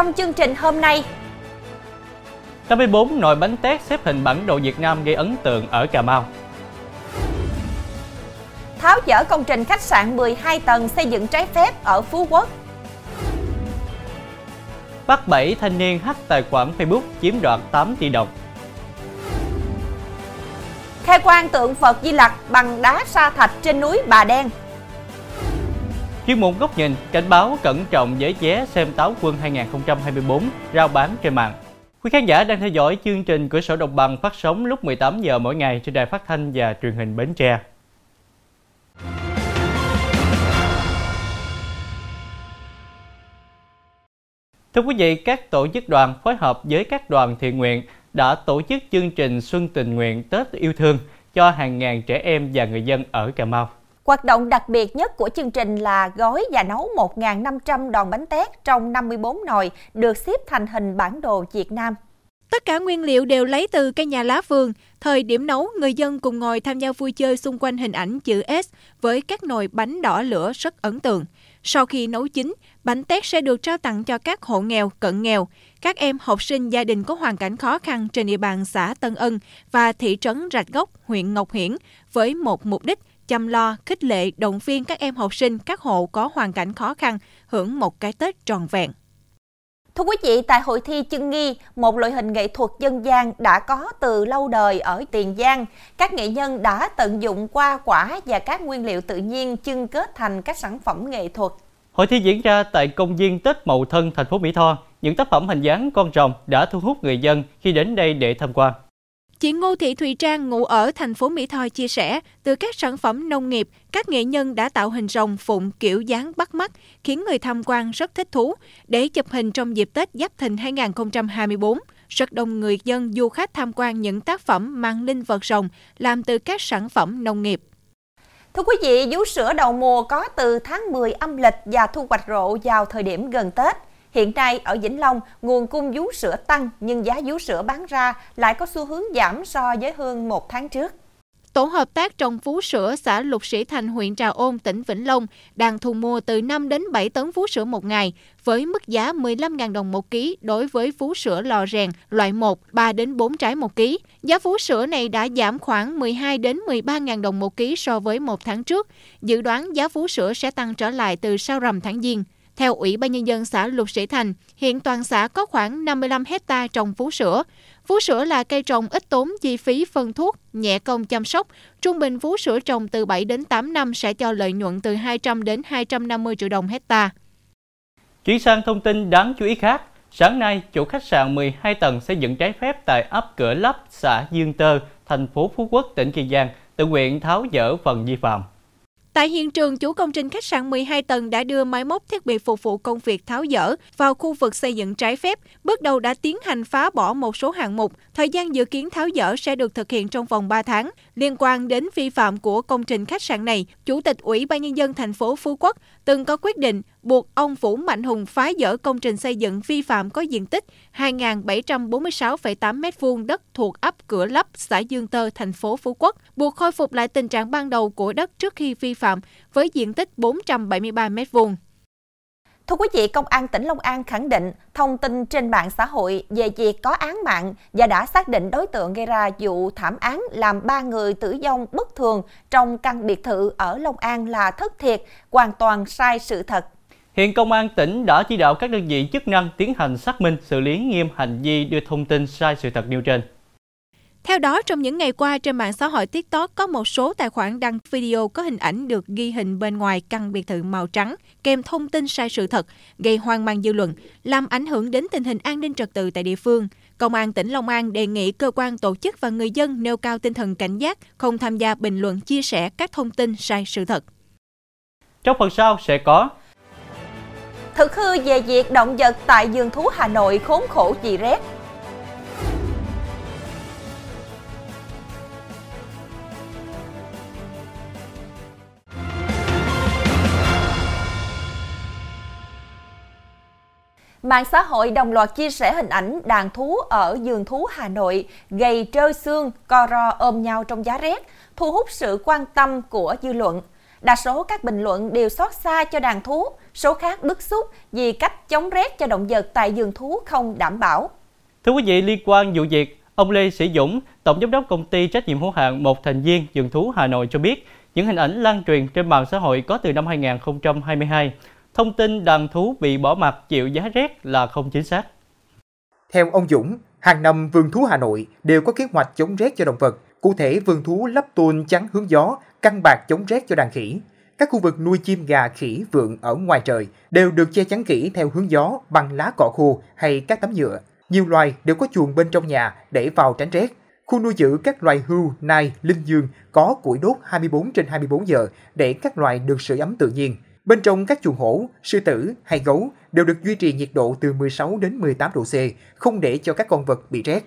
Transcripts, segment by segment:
Trong chương trình hôm nay, 84 nồi bánh tét xếp hình bản đồ Việt Nam gây ấn tượng ở Cà Mau. tháo dỡ công trình khách sạn 12 tầng xây dựng trái phép ở Phú Quốc. Bắt 7 thanh niên hack tài khoản Facebook chiếm đoạt 8 tỷ đồng. Khai quang tượng Phật Di Lặc bằng đá sa thạch trên núi Bà Đen. Chuyên mục góc nhìn cảnh báo cẩn trọng với vé xem táo quân 2024 rao bán trên mạng. Quý khán giả đang theo dõi chương trình Cửa sổ Đồng bằng phát sóng lúc 18 giờ mỗi ngày trên đài phát thanh và truyền hình Bến Tre. Thưa quý vị, các tổ chức đoàn phối hợp với các đoàn thiện nguyện đã tổ chức chương trình Xuân Tình Nguyện Tết Yêu Thương cho hàng ngàn trẻ em và người dân ở Cà Mau. Hoạt động đặc biệt nhất của chương trình là gói và nấu 1.500 đòn bánh tét trong 54 nồi được xếp thành hình bản đồ Việt Nam. Tất cả nguyên liệu đều lấy từ cây nhà lá vườn. Thời điểm nấu, người dân cùng ngồi tham gia vui chơi xung quanh hình ảnh chữ S với các nồi bánh đỏ lửa rất ấn tượng. Sau khi nấu chín, bánh tét sẽ được trao tặng cho các hộ nghèo, cận nghèo, các em học sinh gia đình có hoàn cảnh khó khăn trên địa bàn xã Tân Ân và thị trấn Rạch Gốc, huyện Ngọc Hiển với một mục đích chăm lo, khích lệ, động viên các em học sinh các hộ có hoàn cảnh khó khăn hưởng một cái Tết tròn vẹn. Thưa quý vị, tại hội thi chân nghi, một loại hình nghệ thuật dân gian đã có từ lâu đời ở Tiền Giang. Các nghệ nhân đã tận dụng qua quả và các nguyên liệu tự nhiên chưng kết thành các sản phẩm nghệ thuật. Hội thi diễn ra tại công viên Tết Mậu Thân, thành phố Mỹ Tho. Những tác phẩm hình dáng con rồng đã thu hút người dân khi đến đây để tham quan. Chị Ngô Thị Thùy Trang ngụ ở thành phố Mỹ Tho chia sẻ, từ các sản phẩm nông nghiệp, các nghệ nhân đã tạo hình rồng phụng kiểu dáng bắt mắt, khiến người tham quan rất thích thú để chụp hình trong dịp Tết Giáp Thìn 2024. Rất đông người dân du khách tham quan những tác phẩm mang linh vật rồng làm từ các sản phẩm nông nghiệp. Thưa quý vị, vú sữa đầu mùa có từ tháng 10 âm lịch và thu hoạch rộ vào thời điểm gần Tết. Hiện nay ở Vĩnh Long, nguồn cung vú sữa tăng nhưng giá vú sữa bán ra lại có xu hướng giảm so với hơn một tháng trước. Tổ hợp tác trồng vú sữa xã Lục Sĩ Thành, huyện Trà Ôn, tỉnh Vĩnh Long đang thu mua từ 5 đến 7 tấn vú sữa một ngày với mức giá 15.000 đồng một ký đối với vú sữa lò rèn loại 1, 3 đến 4 trái một ký. Giá vú sữa này đã giảm khoảng 12 đến 13.000 đồng một ký so với một tháng trước. Dự đoán giá vú sữa sẽ tăng trở lại từ sau rằm tháng Giêng. Theo Ủy ban Nhân dân xã Lục Sĩ Thành, hiện toàn xã có khoảng 55 hecta trồng vú sữa. Vú sữa là cây trồng ít tốn chi phí phân thuốc, nhẹ công chăm sóc. Trung bình vú sữa trồng từ 7 đến 8 năm sẽ cho lợi nhuận từ 200 đến 250 triệu đồng hecta. Chuyển sang thông tin đáng chú ý khác, sáng nay chủ khách sạn 12 tầng xây dựng trái phép tại ấp Cửa Lấp, xã Dương Tơ, thành phố Phú Quốc, tỉnh Kiên Giang, tự nguyện tháo dỡ phần vi phạm. Tại hiện trường, chủ công trình khách sạn 12 tầng đã đưa máy móc thiết bị phục vụ công việc tháo dỡ vào khu vực xây dựng trái phép, bước đầu đã tiến hành phá bỏ một số hạng mục. Thời gian dự kiến tháo dỡ sẽ được thực hiện trong vòng 3 tháng. Liên quan đến vi phạm của công trình khách sạn này, Chủ tịch Ủy ban nhân dân thành phố Phú Quốc từng có quyết định buộc ông Vũ Mạnh Hùng phá dỡ công trình xây dựng vi phạm có diện tích 2.746,8 m2 đất thuộc ấp Cửa Lấp, xã Dương Tơ, thành phố Phú Quốc, buộc khôi phục lại tình trạng ban đầu của đất trước khi vi phạm với diện tích 473 m2. Thưa quý vị, Công an tỉnh Long An khẳng định thông tin trên mạng xã hội về việc có án mạng và đã xác định đối tượng gây ra vụ thảm án làm ba người tử vong bất thường trong căn biệt thự ở Long An là thất thiệt, hoàn toàn sai sự thật. Hiện Công an tỉnh đã chỉ đạo các đơn vị chức năng tiến hành xác minh, xử lý nghiêm hành vi đưa thông tin sai sự thật nêu trên. Theo đó, trong những ngày qua trên mạng xã hội TikTok có một số tài khoản đăng video có hình ảnh được ghi hình bên ngoài căn biệt thự màu trắng kèm thông tin sai sự thật, gây hoang mang dư luận, làm ảnh hưởng đến tình hình an ninh trật tự tại địa phương. Công an tỉnh Long An đề nghị cơ quan tổ chức và người dân nêu cao tinh thần cảnh giác, không tham gia bình luận chia sẻ các thông tin sai sự thật. Trong phần sau sẽ có Thực hư về việc động vật tại vườn thú Hà Nội khốn khổ vì rét. Mạng xã hội đồng loạt chia sẻ hình ảnh đàn thú ở vườn thú Hà Nội gầy trơ xương, co ro ôm nhau trong giá rét, thu hút sự quan tâm của dư luận. Đa số các bình luận đều xót xa cho đàn thú, số khác bức xúc vì cách chống rét cho động vật tại vườn thú không đảm bảo. Thưa quý vị, liên quan vụ việc, ông Lê Sĩ Dũng, Tổng Giám đốc Công ty Trách nhiệm hữu hạn một thành viên vườn thú Hà Nội cho biết, những hình ảnh lan truyền trên mạng xã hội có từ năm 2022. Thông tin đàn thú bị bỏ mặt chịu giá rét là không chính xác. Theo ông Dũng, hàng năm vườn thú Hà Nội đều có kế hoạch chống rét cho động vật. Cụ thể, vườn thú lắp tôn chắn hướng gió, căn bạc chống rét cho đàn khỉ. Các khu vực nuôi chim gà khỉ vượng ở ngoài trời đều được che chắn kỹ theo hướng gió bằng lá cỏ khô hay các tấm nhựa. Nhiều loài đều có chuồng bên trong nhà để vào tránh rét. Khu nuôi giữ các loài hưu, nai, linh dương có củi đốt 24 trên 24 giờ để các loài được sưởi ấm tự nhiên. Bên trong các chuồng hổ, sư tử hay gấu đều được duy trì nhiệt độ từ 16 đến 18 độ C, không để cho các con vật bị rét.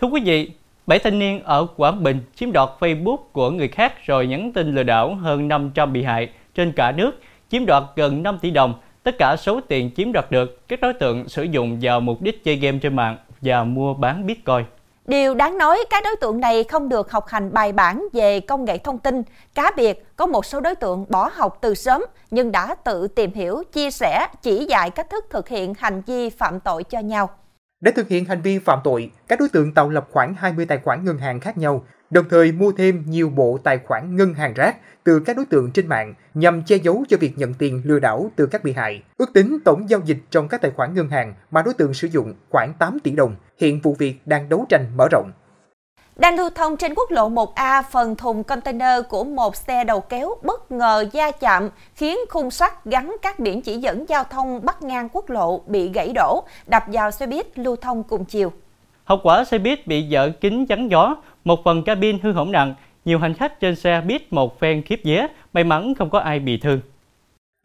Thưa quý vị, bảy thanh niên ở Quảng Bình chiếm đoạt Facebook của người khác rồi nhắn tin lừa đảo hơn 500 bị hại trên cả nước, chiếm đoạt gần 5 tỷ đồng. Tất cả số tiền chiếm đoạt được, các đối tượng sử dụng vào mục đích chơi game trên mạng và mua bán Bitcoin. Điều đáng nói, các đối tượng này không được học hành bài bản về công nghệ thông tin. Cá biệt, có một số đối tượng bỏ học từ sớm nhưng đã tự tìm hiểu, chia sẻ, chỉ dạy cách thức thực hiện hành vi phạm tội cho nhau. Để thực hiện hành vi phạm tội, các đối tượng tạo lập khoảng 20 tài khoản ngân hàng khác nhau, đồng thời mua thêm nhiều bộ tài khoản ngân hàng rác từ các đối tượng trên mạng nhằm che giấu cho việc nhận tiền lừa đảo từ các bị hại. Ước tính tổng giao dịch trong các tài khoản ngân hàng mà đối tượng sử dụng khoảng 8 tỷ đồng. Hiện vụ việc đang đấu tranh mở rộng. Đang lưu thông trên quốc lộ 1A, phần thùng container của một xe đầu kéo bất ngờ va chạm, khiến khung sắt gắn các biển chỉ dẫn giao thông bắc ngang quốc lộ bị gãy đổ, đập vào xe buýt lưu thông cùng chiều. Hậu quả xe buýt bị dở kính chắn gió, một phần cabin hư hỏng nặng, nhiều hành khách trên xe buýt một phen khiếp vé, may mắn không có ai bị thương.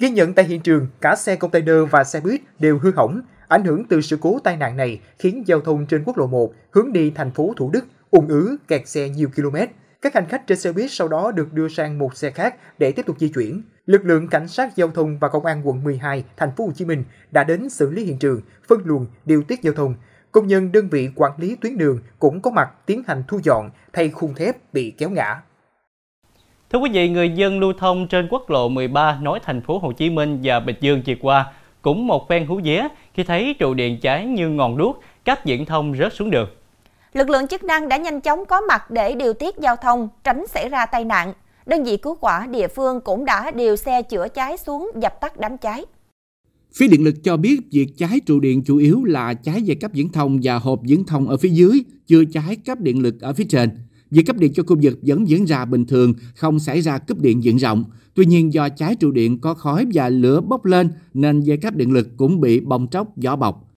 Ghi nhận tại hiện trường, cả xe container và xe buýt đều hư hỏng. Ảnh hưởng từ sự cố tai nạn này khiến giao thông trên quốc lộ 1 hướng đi thành phố Thủ Đức ùn ứ kẹt xe nhiều km. Các hành khách trên xe buýt sau đó được đưa sang một xe khác để tiếp tục di chuyển. Lực lượng cảnh sát giao thông và công an quận 12, thành phố Hồ Chí Minh đã đến xử lý hiện trường, phân luồng, điều tiết giao thông. Công nhân đơn vị quản lý tuyến đường cũng có mặt tiến hành thu dọn thay khung thép bị kéo ngã. Thưa quý vị, người dân lưu thông trên quốc lộ 13 nối thành phố Hồ Chí Minh và Bình Dương chiều qua cũng một phen hú vía khi thấy trụ điện cháy như ngọn đuốc, các viễn thông rớt xuống đường. Lực lượng chức năng đã nhanh chóng có mặt để điều tiết giao thông, tránh xảy ra tai nạn. Đơn vị cứu hỏa địa phương cũng đã điều xe chữa cháy xuống dập tắt đám cháy. Phía điện lực cho biết việc cháy trụ điện chủ yếu là cháy dây cấp viễn thông và hộp viễn thông ở phía dưới, chưa cháy cấp điện lực ở phía trên. Việc cấp điện cho khu vực vẫn diễn ra bình thường, không xảy ra cúp điện diện rộng. Tuy nhiên do cháy trụ điện có khói và lửa bốc lên nên dây cáp điện lực cũng bị bong tróc vỏ bọc.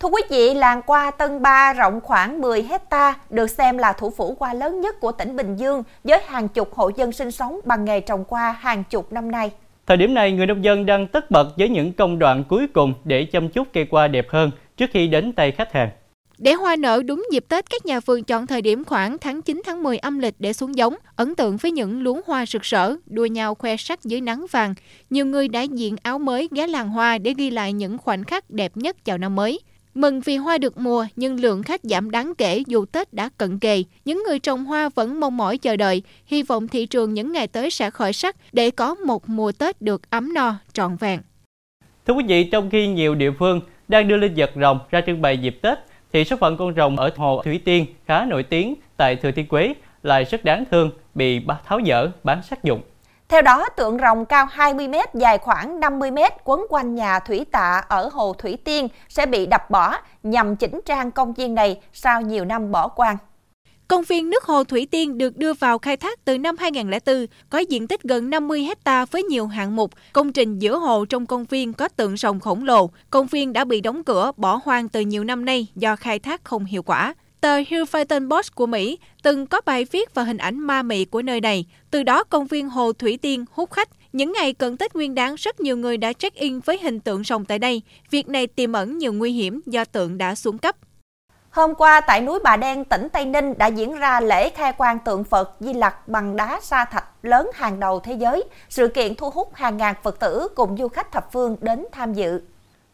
Thưa quý vị, làng hoa Tân Ba rộng khoảng 10 hecta được xem là thủ phủ hoa lớn nhất của tỉnh Bình Dương với hàng chục hộ dân sinh sống bằng nghề trồng hoa hàng chục năm nay. Thời điểm này, người nông dân đang tất bật với những công đoạn cuối cùng để chăm chút cây hoa đẹp hơn trước khi đến tay khách hàng. Để hoa nở đúng dịp Tết, các nhà vườn chọn thời điểm khoảng tháng 9 tháng 10 âm lịch để xuống giống, ấn tượng với những luống hoa rực rỡ, đua nhau khoe sắc dưới nắng vàng. Nhiều người đã diện áo mới ghé làng hoa để ghi lại những khoảnh khắc đẹp nhất chào năm mới. Mừng vì hoa được mùa nhưng lượng khách giảm đáng kể dù Tết đã cận kề. Những người trồng hoa vẫn mong mỏi chờ đợi, hy vọng thị trường những ngày tới sẽ khởi sắc để có một mùa Tết được ấm no, trọn vẹn. Thưa quý vị, trong khi nhiều địa phương đang đưa linh vật rồng ra trưng bày dịp Tết, thì số phận con rồng ở hồ Thủy Tiên khá nổi tiếng tại Thừa Thiên Quế lại rất đáng thương bị tháo dỡ bán sát dụng. Theo đó, tượng rồng cao 20 m, dài khoảng 50 m quấn quanh nhà thủy tạ ở hồ Thủy Tiên sẽ bị đập bỏ nhằm chỉnh trang công viên này sau nhiều năm bỏ quang. Công viên nước hồ Thủy Tiên được đưa vào khai thác từ năm 2004, có diện tích gần 50 hecta với nhiều hạng mục. Công trình giữa hồ trong công viên có tượng rồng khổng lồ. Công viên đã bị đóng cửa, bỏ hoang từ nhiều năm nay do khai thác không hiệu quả. Tờ Huffington Post của Mỹ từng có bài viết và hình ảnh ma mị của nơi này. Từ đó, công viên Hồ Thủy Tiên hút khách. Những ngày cận Tết Nguyên đáng, rất nhiều người đã check-in với hình tượng rồng tại đây. Việc này tiềm ẩn nhiều nguy hiểm do tượng đã xuống cấp. Hôm qua tại núi Bà Đen, tỉnh Tây Ninh đã diễn ra lễ khai quang tượng Phật Di Lặc bằng đá sa thạch lớn hàng đầu thế giới. Sự kiện thu hút hàng ngàn Phật tử cùng du khách thập phương đến tham dự.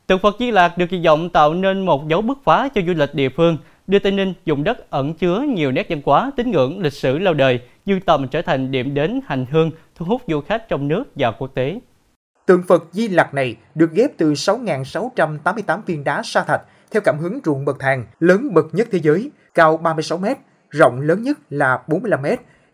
Tượng Phật Di Lạc được kỳ vọng tạo nên một dấu bứt phá cho du lịch địa phương, đưa Tây Ninh dùng đất ẩn chứa nhiều nét văn hóa, tín ngưỡng, lịch sử lâu đời, dương tầm trở thành điểm đến hành hương thu hút du khách trong nước và quốc tế. Tượng Phật Di Lặc này được ghép từ 6.688 viên đá sa thạch theo cảm hứng ruộng bậc thang lớn bậc nhất thế giới, cao 36 m, rộng lớn nhất là 45 m,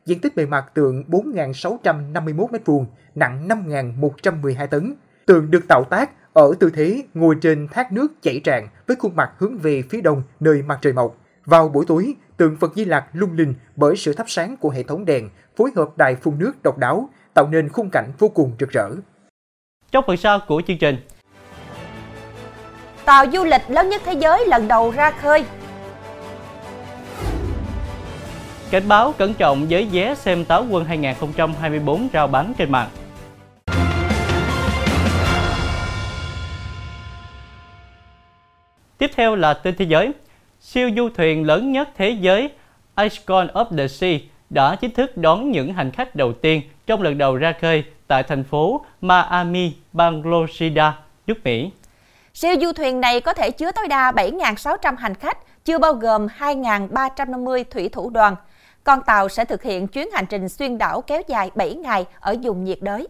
diện tích bề mặt tượng 4.651 m2, nặng 5.112 tấn. Tượng được tạo tác ở tư thế ngồi trên thác nước chảy tràn với khuôn mặt hướng về phía đông nơi mặt trời mọc. Vào buổi tối, tượng Phật Di Lặc lung linh bởi sự thắp sáng của hệ thống đèn phối hợp đài phun nước độc đáo, tạo nên khung cảnh vô cùng rực rỡ. Trong phần sau của chương trình, Tàu du lịch lớn nhất thế giới lần đầu ra khơi. cảnh báo cẩn trọng với vé xem Táo quân 2024 rao bán trên mạng. Tiếp theo là tin thế giới. Siêu du thuyền lớn nhất thế giới Icon of the Sea đã chính thức đón những hành khách đầu tiên trong lần đầu ra khơi tại thành phố Miami, bang Florida, nước Mỹ. Siêu du thuyền này có thể chứa tối đa 7.600 hành khách, chưa bao gồm 2.350 thủy thủ đoàn. Con tàu sẽ thực hiện chuyến hành trình xuyên đảo kéo dài 7 ngày ở vùng nhiệt đới.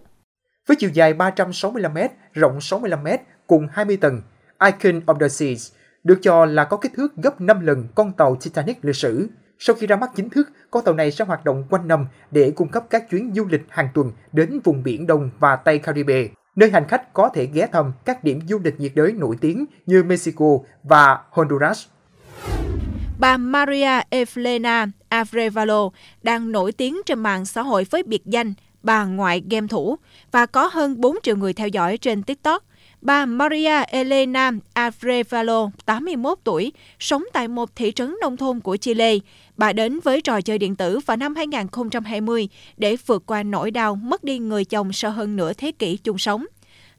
Với chiều dài 365m, rộng 65m cùng 20 tầng, Icon of the Seas được cho là có kích thước gấp 5 lần con tàu Titanic lịch sử. Sau khi ra mắt chính thức, con tàu này sẽ hoạt động quanh năm để cung cấp các chuyến du lịch hàng tuần đến vùng biển Đông và Tây Caribe, nơi hành khách có thể ghé thăm các điểm du lịch nhiệt đới nổi tiếng như Mexico và Honduras. Bà Maria Evelena Avrevalo đang nổi tiếng trên mạng xã hội với biệt danh bà ngoại game thủ và có hơn 4 triệu người theo dõi trên TikTok. Bà Maria Elena Afrevalo, 81 tuổi, sống tại một thị trấn nông thôn của Chile. Bà đến với trò chơi điện tử vào năm 2020 để vượt qua nỗi đau mất đi người chồng sau hơn nửa thế kỷ chung sống.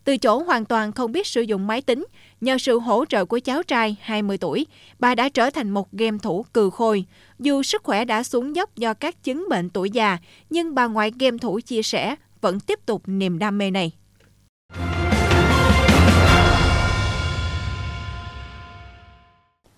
Từ chỗ hoàn toàn không biết sử dụng máy tính, nhờ sự hỗ trợ của cháu trai 20 tuổi, bà đã trở thành một game thủ cừ khôi. Dù sức khỏe đã xuống dốc do các chứng bệnh tuổi già, nhưng bà ngoại game thủ chia sẻ vẫn tiếp tục niềm đam mê này.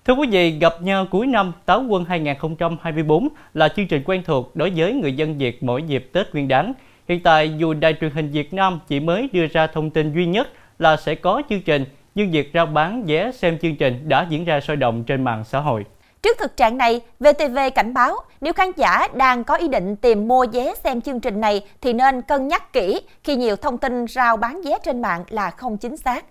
Thưa quý vị, gặp nhau cuối năm Táo quân 2024 là chương trình quen thuộc đối với người dân Việt mỗi dịp Tết Nguyên đán. Hiện tại, dù đài truyền hình Việt Nam chỉ mới đưa ra thông tin duy nhất là sẽ có chương trình, nhưng việc rao bán vé xem chương trình đã diễn ra sôi động trên mạng xã hội. Trước thực trạng này, VTV cảnh báo nếu khán giả đang có ý định tìm mua vé xem chương trình này thì nên cân nhắc kỹ khi nhiều thông tin rao bán vé trên mạng là không chính xác.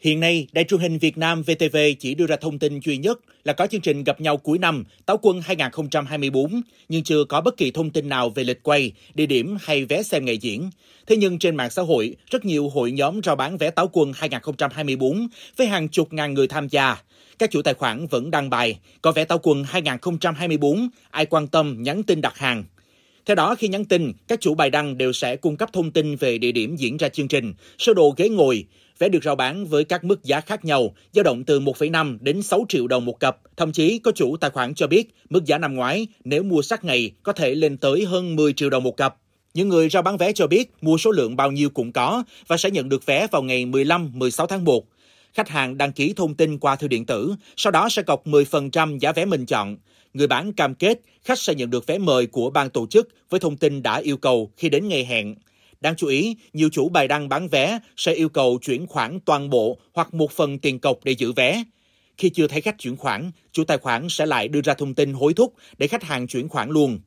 Hiện nay, Đài truyền hình Việt Nam VTV chỉ đưa ra thông tin duy nhất là có chương trình gặp nhau cuối năm Táo quân 2024, nhưng chưa có bất kỳ thông tin nào về lịch quay, địa điểm hay vé xem ngày diễn. Thế nhưng trên mạng xã hội, rất nhiều hội nhóm rao bán vé Táo quân 2024 với hàng chục ngàn người tham gia. Các chủ tài khoản vẫn đăng bài, có vé Táo quân 2024, ai quan tâm nhắn tin đặt hàng. Theo đó, khi nhắn tin, các chủ bài đăng đều sẽ cung cấp thông tin về địa điểm diễn ra chương trình, sơ đồ ghế ngồi, vé được rao bán với các mức giá khác nhau, dao động từ 1,5 đến 6 triệu đồng một cặp. Thậm chí có chủ tài khoản cho biết mức giá năm ngoái nếu mua sát ngày có thể lên tới hơn 10 triệu đồng một cặp. Những người rao bán vé cho biết mua số lượng bao nhiêu cũng có và sẽ nhận được vé vào ngày 15-16 tháng 1. Khách hàng đăng ký thông tin qua thư điện tử, sau đó sẽ cọc 10% giá vé mình chọn. Người bán cam kết khách sẽ nhận được vé mời của ban tổ chức với thông tin đã yêu cầu khi đến ngày hẹn. Đáng chú ý, nhiều chủ bài đăng bán vé sẽ yêu cầu chuyển khoản toàn bộ hoặc một phần tiền cọc để giữ vé. Khi chưa thấy khách chuyển khoản, chủ tài khoản sẽ lại đưa ra thông tin hối thúc để khách hàng chuyển khoản luôn.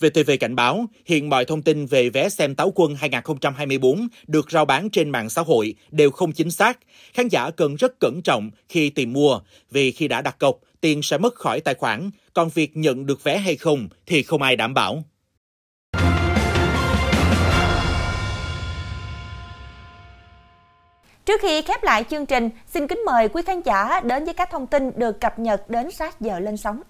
VTV cảnh báo, hiện mọi thông tin về vé xem Táo quân 2024 được rao bán trên mạng xã hội đều không chính xác. Khán giả cần rất cẩn trọng khi tìm mua, vì khi đã đặt cọc, tiền sẽ mất khỏi tài khoản, còn việc nhận được vé hay không thì không ai đảm bảo. Trước khi khép lại chương trình, xin kính mời quý khán giả đến với các thông tin được cập nhật đến sát giờ lên sóng.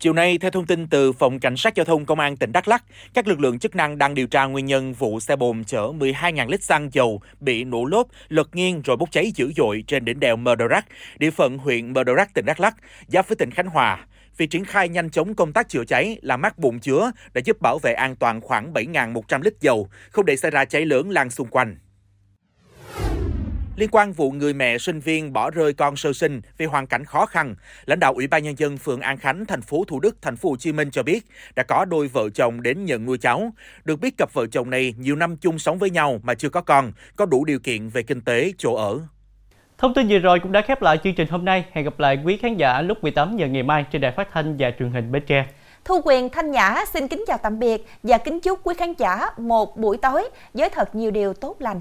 Chiều nay, theo thông tin từ Phòng Cảnh sát Giao thông Công an tỉnh Đắk Lắk, các lực lượng chức năng đang điều tra nguyên nhân vụ xe bồn chở 12.000 lít xăng dầu bị nổ lốp, lật nghiêng rồi bốc cháy dữ dội trên đỉnh đèo Mờ Đà Rắc, địa phận huyện Mờ Đà Rắc, tỉnh Đắk Lắk, giáp với tỉnh Khánh Hòa. Việc triển khai nhanh chóng công tác chữa cháy là mát bồn chứa đã giúp bảo vệ an toàn khoảng 7.100 lít dầu, không để xảy ra cháy lớn lan xung quanh. Liên quan vụ người mẹ sinh viên bỏ rơi con sơ sinh vì hoàn cảnh khó khăn, lãnh đạo Ủy ban nhân dân phường An Khánh, thành phố Thủ Đức, thành phố Hồ Chí Minh cho biết đã có đôi vợ chồng đến nhận nuôi cháu. Được biết cặp vợ chồng này nhiều năm chung sống với nhau mà chưa có con, có đủ điều kiện về kinh tế, chỗ ở. Thông tin vừa rồi cũng đã khép lại chương trình hôm nay. Hẹn gặp lại quý khán giả lúc 18 giờ ngày mai trên đài phát thanh và truyền hình Bến Tre. Thu Quyền Thanh Nhã xin kính chào tạm biệt và kính chúc quý khán giả một buổi tối với thật nhiều điều tốt lành.